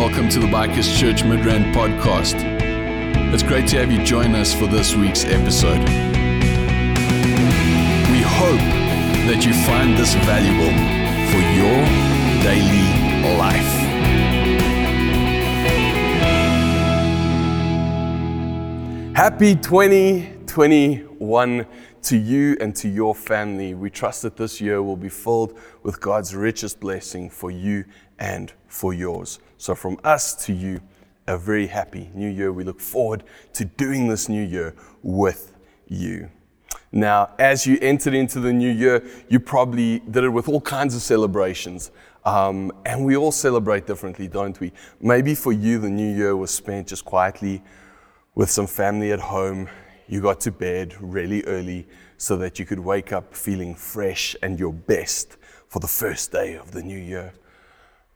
welcome to the Bikers Church Midrand podcast. It's great to have you join us for this week's episode. We hope that you find this valuable for your daily life. Happy 2021 to you and to your family. We trust that this year will be filled with God's richest blessing for you and for yours. So, from us to you, a very happy new year. We look forward to doing this new year with you. Now, as you entered into the new year, you probably did it with all kinds of celebrations. Um, and we all celebrate differently, don't we? Maybe for you, the new year was spent just quietly with some family at home. You got to bed really early so that you could wake up feeling fresh and your best for the first day of the new year.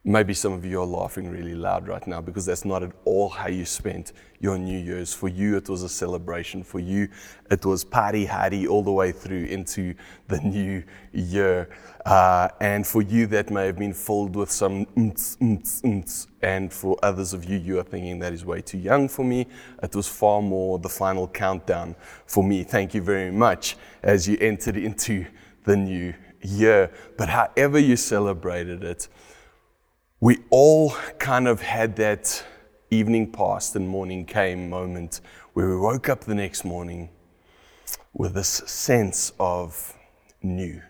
Maybe some of you are laughing really loud right now because that's not at all how you spent your New Year's. For you, it was a celebration. For you, it was party hardy all the way through into the new year. Uh, and for you, that may have been filled with some umts, umts, umts. And for others of you, you are thinking that is way too young for me. It was far more the final countdown for me. Thank you very much as you entered into the new year. But however you celebrated it, we all kind of had that evening passed and morning came moment where we woke up the next morning with this sense of new,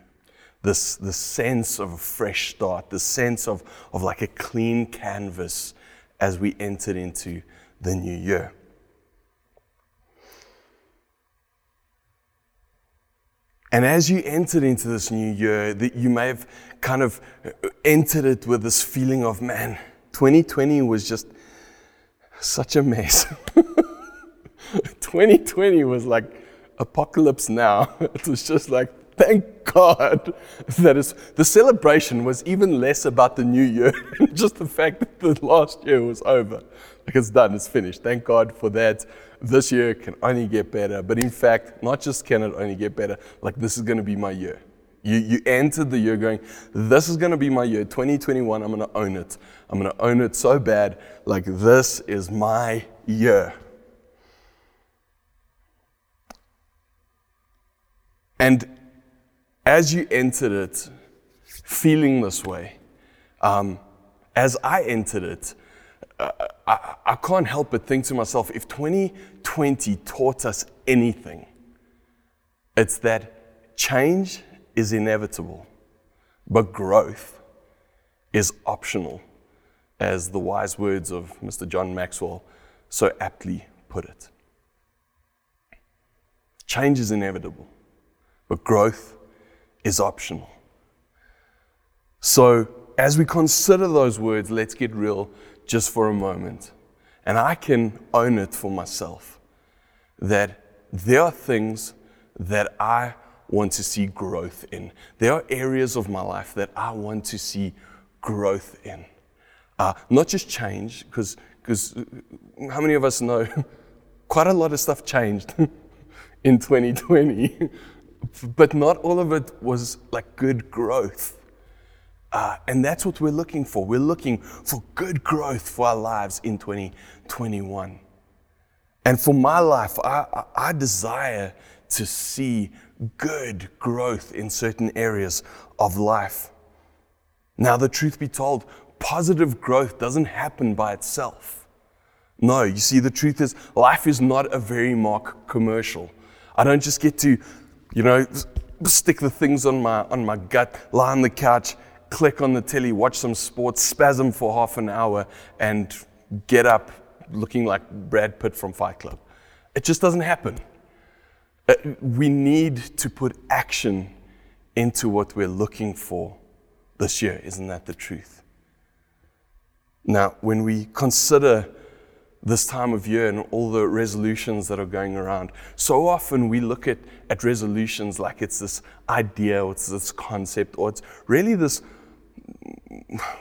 this, this sense of a fresh start, this sense of, of like a clean canvas as we entered into the new year. And as you entered into this new year, that you may have kind of entered it with this feeling of, man, 2020 was just such a mess. 2020 was like apocalypse now. It was just like, thank God that is, the celebration was even less about the new year, just the fact that the last year was over. Like it's done, it's finished. Thank God for that. This year can only get better. But in fact, not just can it only get better, like this is going to be my year. You, you entered the year going, this is going to be my year, 2021, I'm going to own it. I'm going to own it so bad, like this is my year. And as you entered it, feeling this way, um, as I entered it, I can't help but think to myself if 2020 taught us anything, it's that change is inevitable, but growth is optional, as the wise words of Mr. John Maxwell so aptly put it. Change is inevitable, but growth is optional. So, as we consider those words, let's get real just for a moment. And I can own it for myself that there are things that I want to see growth in. There are areas of my life that I want to see growth in. Uh, not just change, because how many of us know quite a lot of stuff changed in 2020, but not all of it was like good growth. Uh, and that's what we're looking for. We're looking for good growth for our lives in 2021. And for my life, I, I, desire to see good growth in certain areas of life. Now, the truth be told, positive growth doesn't happen by itself. No, you see, the truth is, life is not a Verimark commercial. I don't just get to, you know, stick the things on my, on my gut, lie on the couch, click on the telly, watch some sports, spasm for half an hour, and get up looking like Brad Pitt from Fight Club. It just doesn't happen. Uh, we need to put action into what we're looking for this year. Isn't that the truth? Now, when we consider this time of year and all the resolutions that are going around. So often we look at, at resolutions like it's this idea or it's this concept or it's really this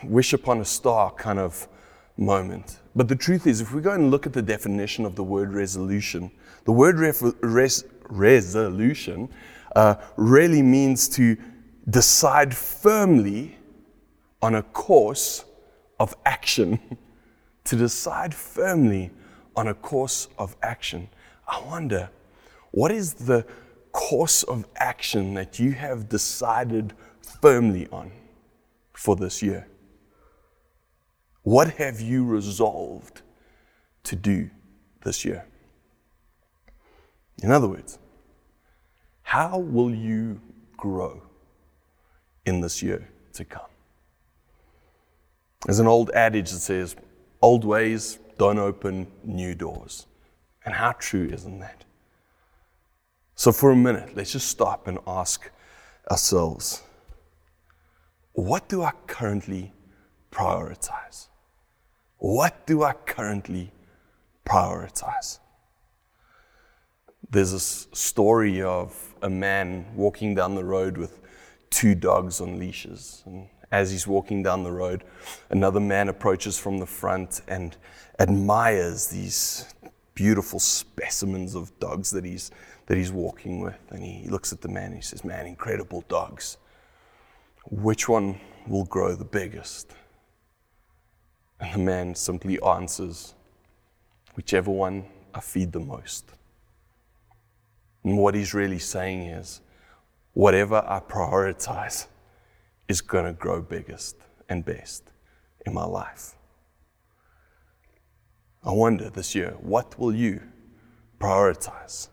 wish upon a star kind of moment. But the truth is, if we go and look at the definition of the word resolution, the word ref- res- resolution uh, really means to decide firmly on a course of action. to decide firmly on a course of action. I wonder, what is the course of action that you have decided firmly on for this year? What have you resolved to do this year? In other words, how will you grow in this year to come? There's an old adage that says, old ways don't open new doors. And how true isn't that? So, for a minute, let's just stop and ask ourselves what do I currently prioritize? What do I currently prioritize? There's a story of a man walking down the road with two dogs on leashes. And as he's walking down the road, another man approaches from the front and admires these beautiful specimens of dogs that he's, that he's walking with. And he looks at the man and he says, Man, incredible dogs. Which one will grow the biggest? And the man simply answers, Whichever one I feed the most. And what he's really saying is, whatever I prioritize is going to grow biggest and best in my life. I wonder this year, what will you prioritize?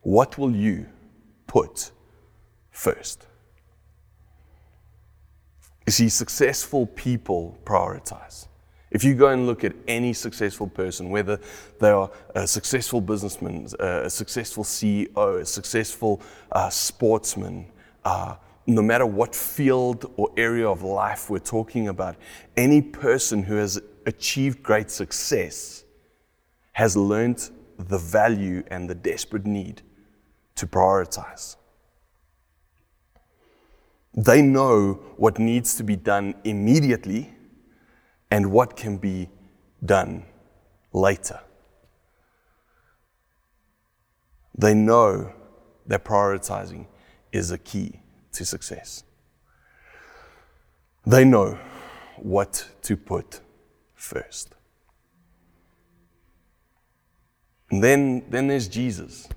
What will you put first? You see, successful people prioritize. If you go and look at any successful person, whether they are a successful businessman, a successful CEO, a successful uh, sportsman, uh, no matter what field or area of life we're talking about, any person who has achieved great success has learned the value and the desperate need to prioritize. They know what needs to be done immediately and what can be done later. They know that prioritizing is a key to success. They know what to put first. And then, then there's Jesus.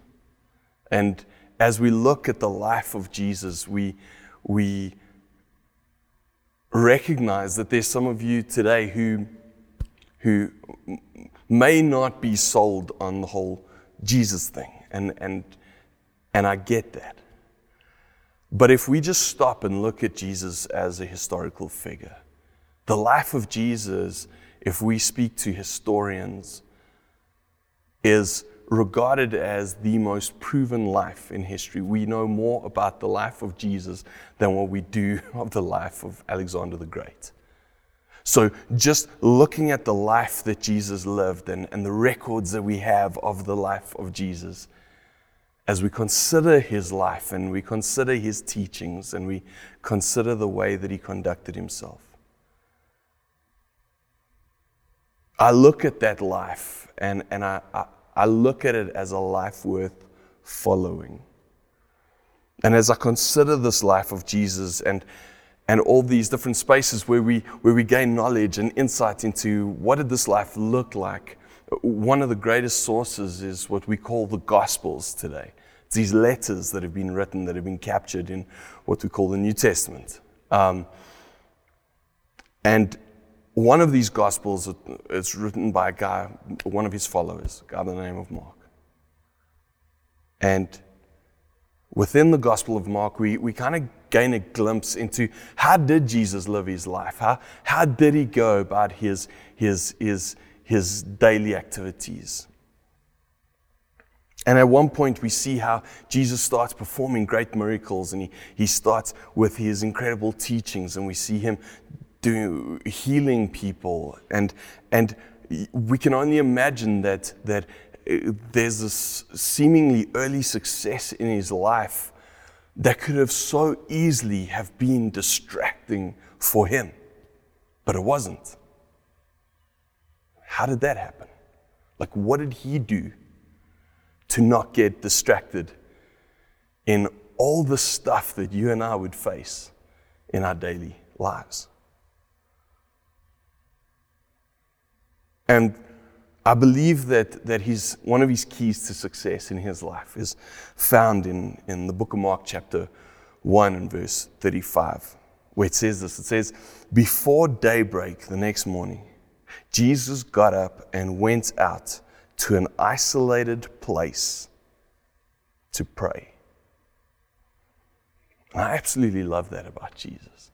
And as we look at the life of Jesus, we, we recognize that there's some of you today who, who may not be sold on the whole Jesus thing. And, and, and I get that. But if we just stop and look at Jesus as a historical figure, the life of Jesus, if we speak to historians, is regarded as the most proven life in history. We know more about the life of Jesus than what we do of the life of Alexander the Great. So, just looking at the life that Jesus lived and, and the records that we have of the life of Jesus, as we consider his life and we consider his teachings and we consider the way that he conducted himself, I look at that life and, and I, I I look at it as a life worth following. And as I consider this life of Jesus and, and all these different spaces where we, where we gain knowledge and insight into what did this life look like, one of the greatest sources is what we call the Gospels today. It's these letters that have been written, that have been captured in what we call the New Testament. Um, and one of these Gospels is written by a guy, one of his followers, a guy by the name of Mark. And within the Gospel of Mark, we, we kind of gain a glimpse into how did Jesus live his life? How, how did he go about his, his, his, his daily activities? And at one point, we see how Jesus starts performing great miracles, and he, he starts with his incredible teachings, and we see him doing healing people. And and we can only imagine that that uh, there's this seemingly early success in his life that could have so easily have been distracting for him. But it wasn't. How did that happen? Like what did he do to not get distracted in all the stuff that you and I would face in our daily lives And I believe that, that his, one of his keys to success in his life is found in, in the book of Mark, chapter 1 and verse 35, where it says this. It says, Before daybreak the next morning, Jesus got up and went out to an isolated place to pray. And I absolutely love that about Jesus.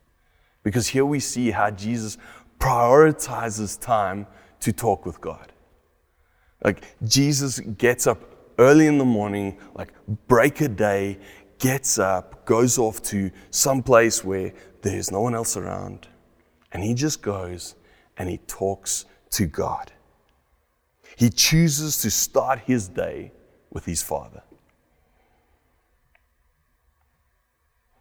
Because here we see how Jesus prioritizes time to talk with God. Like Jesus gets up early in the morning, like break a day, gets up, goes off to some place where there's no one else around, and he just goes and he talks to God. He chooses to start his day with his Father.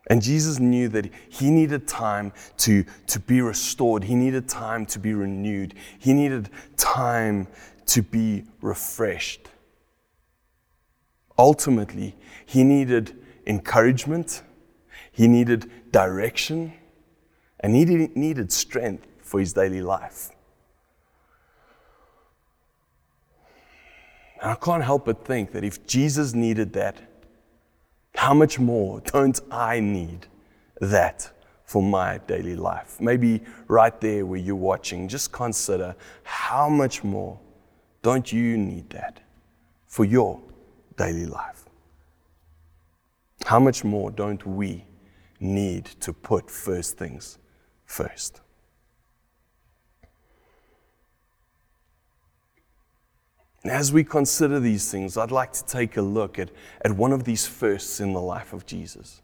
And Jesus knew that he needed time to, to be restored. He needed time to be renewed. He needed time to be refreshed. Ultimately, he needed encouragement, he needed direction, and he needed strength for his daily life. And I can't help but think that if Jesus needed that, how much more don't I need that for my daily life? Maybe right there where you're watching, just consider how much more don't you need that for your daily life? How much more don't we need to put first things first? As we consider these things, I'd like to take a look at, at one of these firsts in the life of Jesus.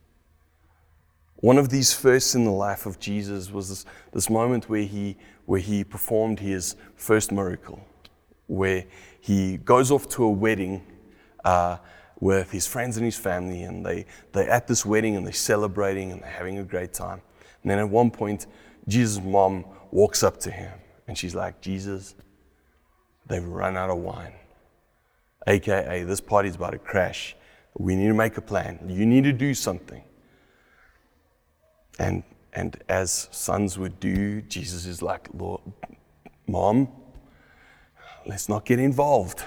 One of these firsts in the life of Jesus was this, this moment where he, where he performed his first miracle, where he goes off to a wedding uh, with his friends and his family, and they, they're at this wedding and they're celebrating and they're having a great time. And then at one point, Jesus' mom walks up to him and she's like, Jesus, They've run out of wine. AKA, this party's about to crash. We need to make a plan. You need to do something. And, and as sons would do, Jesus is like, Lord, Mom, let's not get involved.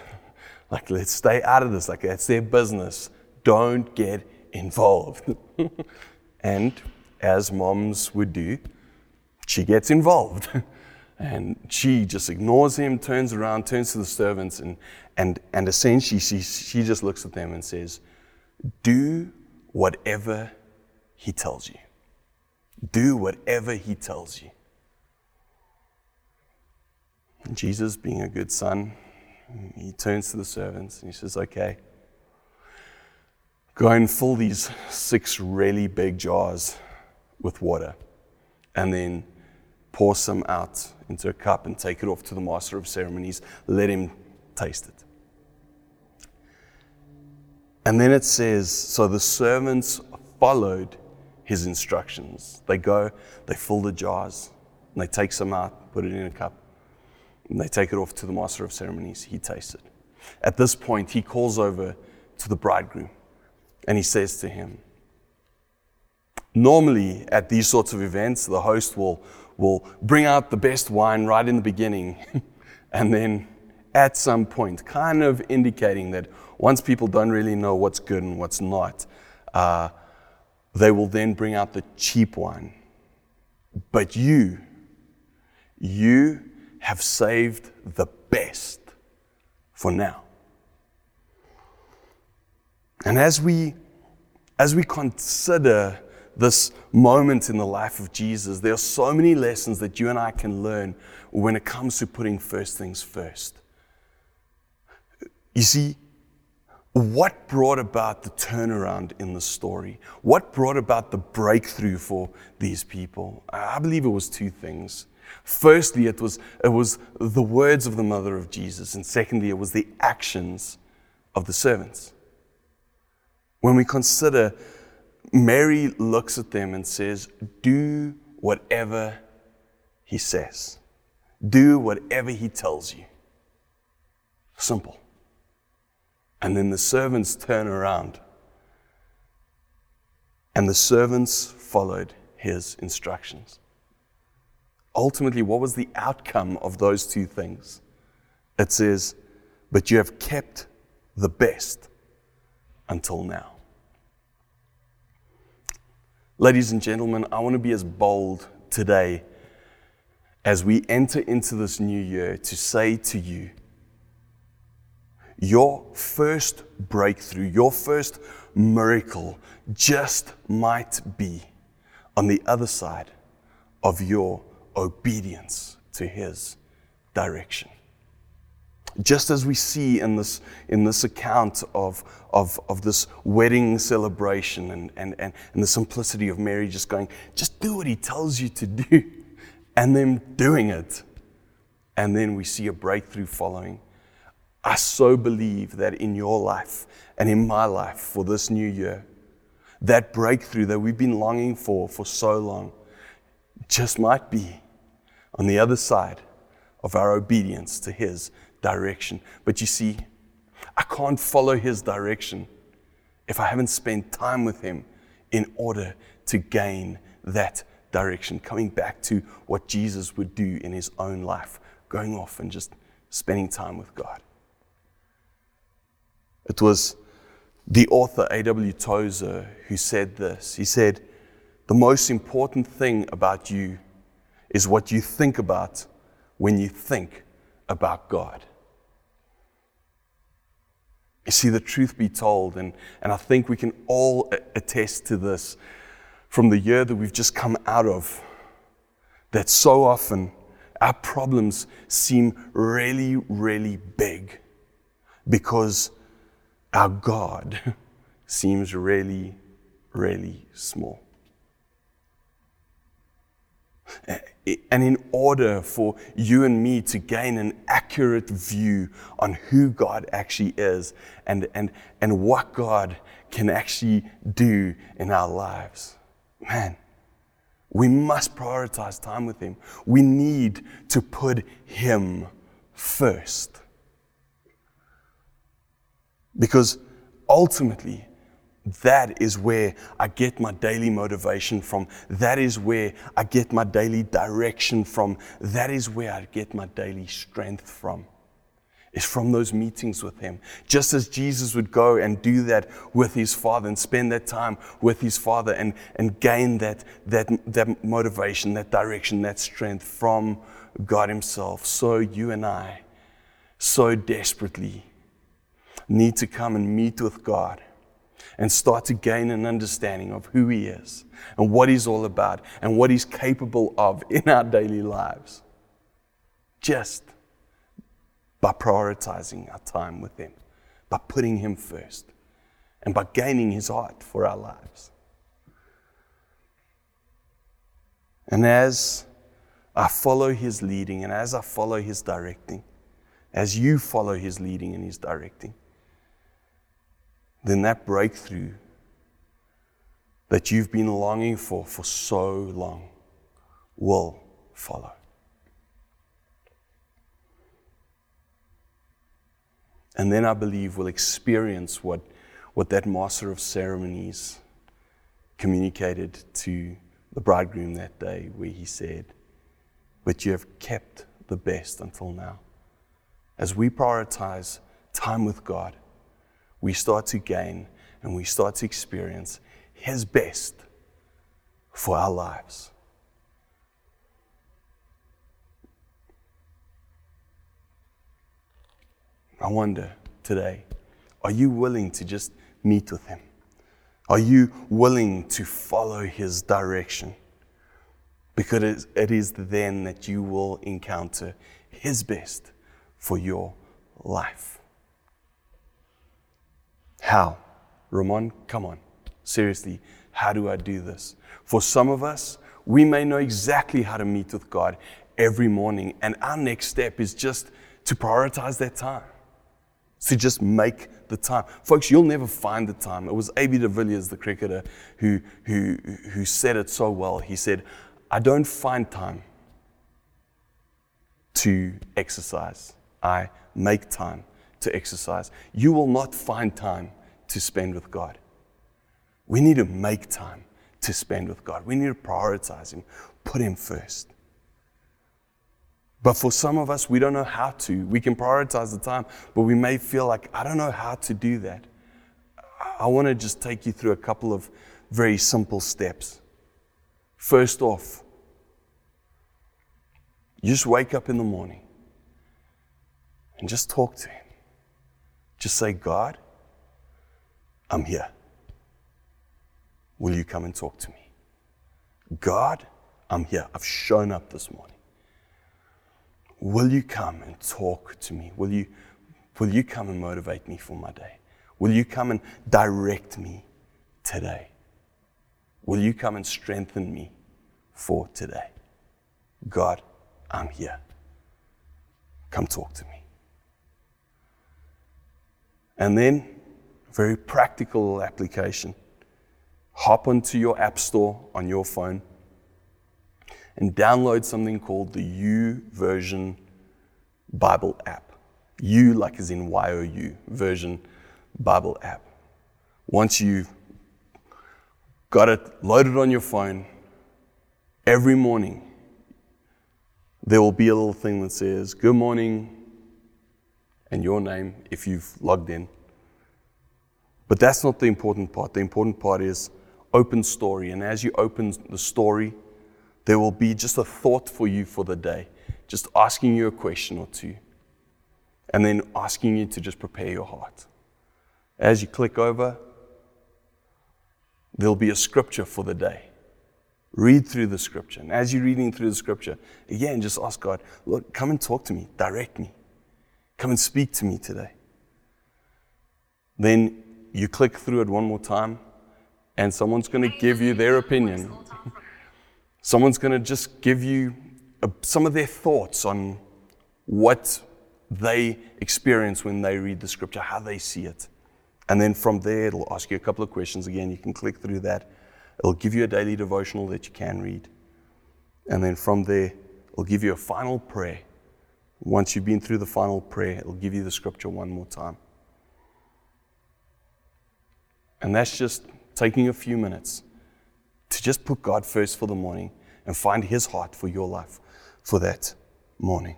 Like, let's stay out of this. Like, that's their business. Don't get involved. and as moms would do, she gets involved. And she just ignores him, turns around, turns to the servants, and, and, and essentially she, she just looks at them and says, Do whatever he tells you. Do whatever he tells you. And Jesus, being a good son, he turns to the servants and he says, Okay, go and fill these six really big jars with water. And then pour some out into a cup and take it off to the master of ceremonies. Let him taste it. And then it says, so the servants followed his instructions. They go, they fill the jars, and they take some out, put it in a cup, and they take it off to the master of ceremonies. He tastes it. At this point, he calls over to the bridegroom and he says to him, Normally, at these sorts of events, the host will will bring out the best wine right in the beginning and then at some point, kind of indicating that once people don't really know what's good and what's not, uh, they will then bring out the cheap wine. But you, you have saved the best for now. And as we, as we consider this moment in the life of Jesus, there are so many lessons that you and I can learn when it comes to putting first things first. You see, what brought about the turnaround in the story? What brought about the breakthrough for these people? I believe it was two things. Firstly, it was, it was the words of the mother of Jesus, and secondly, it was the actions of the servants. When we consider Mary looks at them and says, Do whatever he says, do whatever he tells you. Simple. And then the servants turn around, and the servants followed his instructions. Ultimately, what was the outcome of those two things? it says, But you have kept the best until now. Ladies and gentlemen, I want to be as bold today as we enter into this new year to say to you, your first breakthrough, your first miracle just might be on the other side of your obedience to His direction. Just as we see in this, in this account of, of, of this wedding celebration and, and, and, and the simplicity of Mary just going, just do what He tells you to do, and then doing it. And then we see a breakthrough following. I so believe that in your life and in my life for this new year, that breakthrough that we've been longing for for so long just might be on the other side of our obedience to His direction. But you see, I can't follow His direction if I haven't spent time with Him in order to gain that direction. Coming back to what Jesus would do in His own life, going off and just spending time with God. It was the author A.W. Tozer who said this. He said, The most important thing about you is what you think about when you think about God. You see, the truth be told, and, and I think we can all attest to this from the year that we've just come out of, that so often our problems seem really, really big because our God seems really, really small. And in order for you and me to gain an accurate view on who God actually is and, and, and what God can actually do in our lives, man, we must prioritize time with Him. We need to put Him first. Because ultimately, that is where I get my daily motivation from. That is where I get my daily direction from. That is where I get my daily strength from. It's from those meetings with Him. Just as Jesus would go and do that with His Father and spend that time with His Father and, and gain that, that, that motivation, that direction, that strength from God Himself. So you and I, so desperately, need to come and meet with God and start to gain an understanding of who He is and what He's all about and what He's capable of in our daily lives. Just by prioritizing our time with Him, by putting Him first, and by gaining His heart for our lives. And as I follow His leading and as I follow His directing, as you follow His leading and His directing, then that breakthrough that you've been longing for for so long will follow. And then I believe we'll experience what, what that master of ceremonies communicated to the bridegroom that day, where he said, But you have kept the best until now. As we prioritize time with God, we start to gain and we start to experience His best for our lives. I wonder today, are you willing to just meet with Him? Are you willing to follow His direction? Because it is then that you will encounter His best for your life. How? Ramon, come on. Seriously, how do I do this? For some of us, we may know exactly how to meet with God every morning, and our next step is just to prioritize that time. To just make the time. Folks, you'll never find the time. It was A.B. de Villiers, the cricketer, who, who, who said it so well. He said, I don't find time to exercise, I make time to exercise. You will not find time to spend with God. We need to make time to spend with God. We need to prioritize Him, put Him first. But for some of us, we don't know how to. We can prioritize the time, but we may feel like, I don't know how to do that. I want to just take you through a couple of very simple steps. First off, you just wake up in the morning and just talk to Him. Just say, God, I'm here. Will you come and talk to me? God, I'm here. I've shown up this morning. Will you come and talk to me? Will you, will you come and motivate me for my day? Will you come and direct me today? Will you come and strengthen me for today? God, I'm here. Come talk to me. And then, very practical application. Hop onto your app store on your phone and download something called the YouVersion Bible app. U, like as in Y O U, version Bible app. Once you've got it loaded on your phone, every morning there will be a little thing that says, Good morning, and your name if you've logged in. But that's not the important part. The important part is open story. And as you open the story, there will be just a thought for you for the day, just asking you a question or two, and then asking you to just prepare your heart. As you click over, there'll be a scripture for the day. Read through the scripture. And as you're reading through the scripture, again, just ask God, look, come and talk to me, direct me, come and speak to me today. Then you click through it one more time, and someone's going to give you their opinion. Someone's going to just give you a, some of their thoughts on what they experience when they read the scripture, how they see it. And then from there, it'll ask you a couple of questions. Again, you can click through that. It'll give you a daily devotional that you can read. And then from there, it'll give you a final prayer. Once you've been through the final prayer, it'll give you the scripture one more time. And that's just taking a few minutes to just put God first for the morning and find His heart for your life for that morning.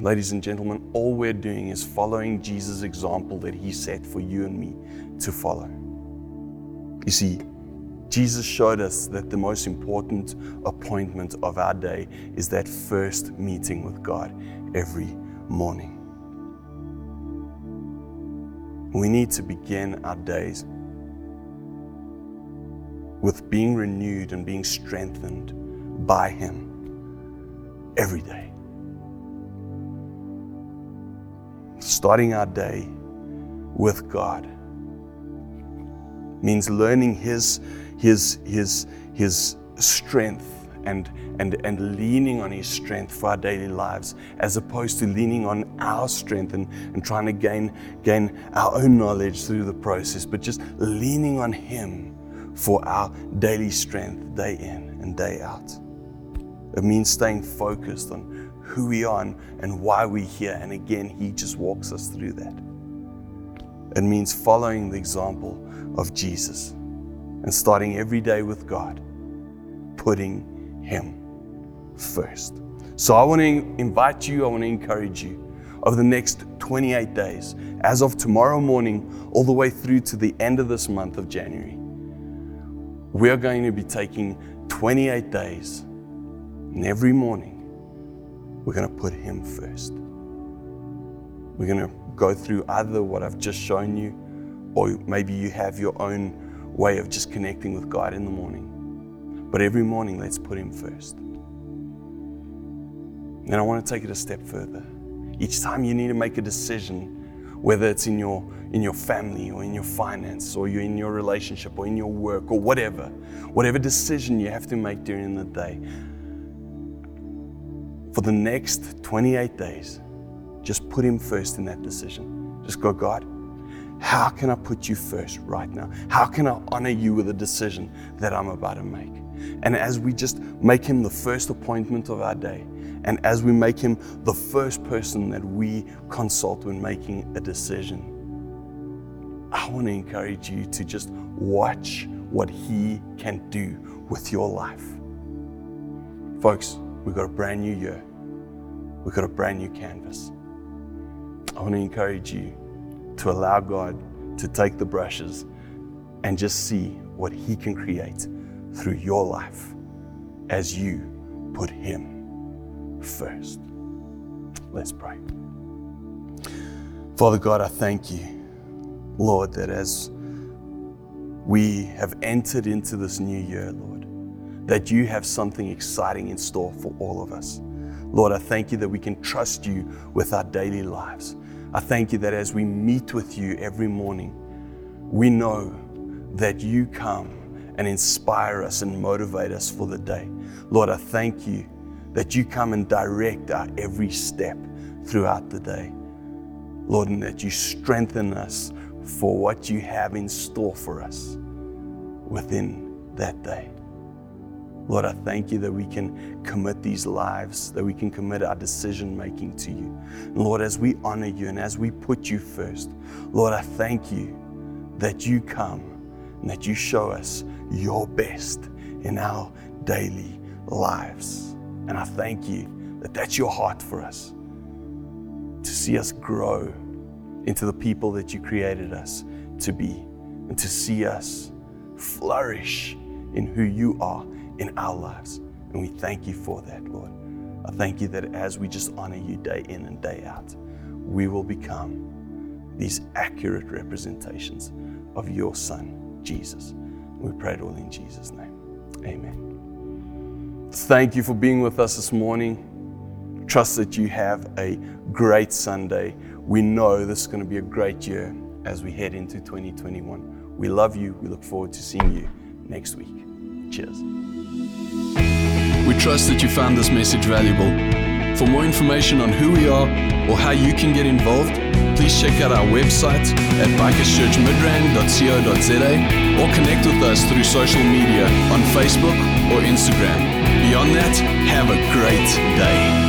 Ladies and gentlemen, all we're doing is following Jesus' example that He set for you and me to follow. You see, Jesus showed us that the most important appointment of our day is that first meeting with God every morning. We need to begin our days with being renewed and being strengthened by Him every day. Starting our day with God means learning His, His, His, His strength and, and, and leaning on His strength for our daily lives, as opposed to leaning on our strength and, and trying to gain, gain our own knowledge through the process, but just leaning on Him for our daily strength day in and day out. It means staying focused on who we are and, and why we're here. And again, He just walks us through that. It means following the example of Jesus and starting every day with God, putting him first. So I want to invite you, I want to encourage you over the next 28 days, as of tomorrow morning, all the way through to the end of this month of January. We are going to be taking 28 days, and every morning, we're going to put Him first. We're going to go through either what I've just shown you, or maybe you have your own way of just connecting with God in the morning. But every morning, let's put Him first. And I want to take it a step further. Each time you need to make a decision, whether it's in your in your family or in your finance or you're in your relationship or in your work or whatever, whatever decision you have to make during the day, for the next 28 days, just put Him first in that decision. Just go, God, how can I put you first right now? How can I honor you with a decision that I'm about to make? And as we just make Him the first appointment of our day, and as we make Him the first person that we consult when making a decision, I want to encourage you to just watch what He can do with your life Folks, we've got a brand new year. We've got a brand new canvas. I want to encourage you to allow God to take the brushes and just see what He can create through your life as you put Him first. Let's pray. Father God, I thank you, Lord, that as we have entered into this new year, Lord, that you have something exciting in store for all of us. Lord, I thank you that we can trust you with our daily lives. I thank you that as we meet with you every morning, we know that you come and inspire us and motivate us for the day. Lord, I thank you that you come and direct our every step throughout the day. Lord, and that you strengthen us for what you have in store for us within that day. Lord, I thank you that we can commit these lives, that we can commit our decision making to you. And Lord, as we honor you and as we put you first, Lord, I thank you that you come and that you show us your best in our daily lives. And I thank you that that's your heart for us to see us grow into the people that you created us to be and to see us flourish in who you are in our lives. And we thank you for that, Lord. I thank you that as we just honor you day in and day out, we will become these accurate representations of your Son, Jesus. We pray it all in Jesus' name. Amen. Thank you for being with us this morning. Trust that you have a great Sunday. We know this is going to be a great year as we head into 2021. We love you. We look forward to seeing you next week. Cheers. We trust that you found this message valuable. For more information on who we are or how you can get involved, please check out our website at bikerschurchmidrand.co.za or connect with us through social media on Facebook or Instagram. Beyond that, have a great day.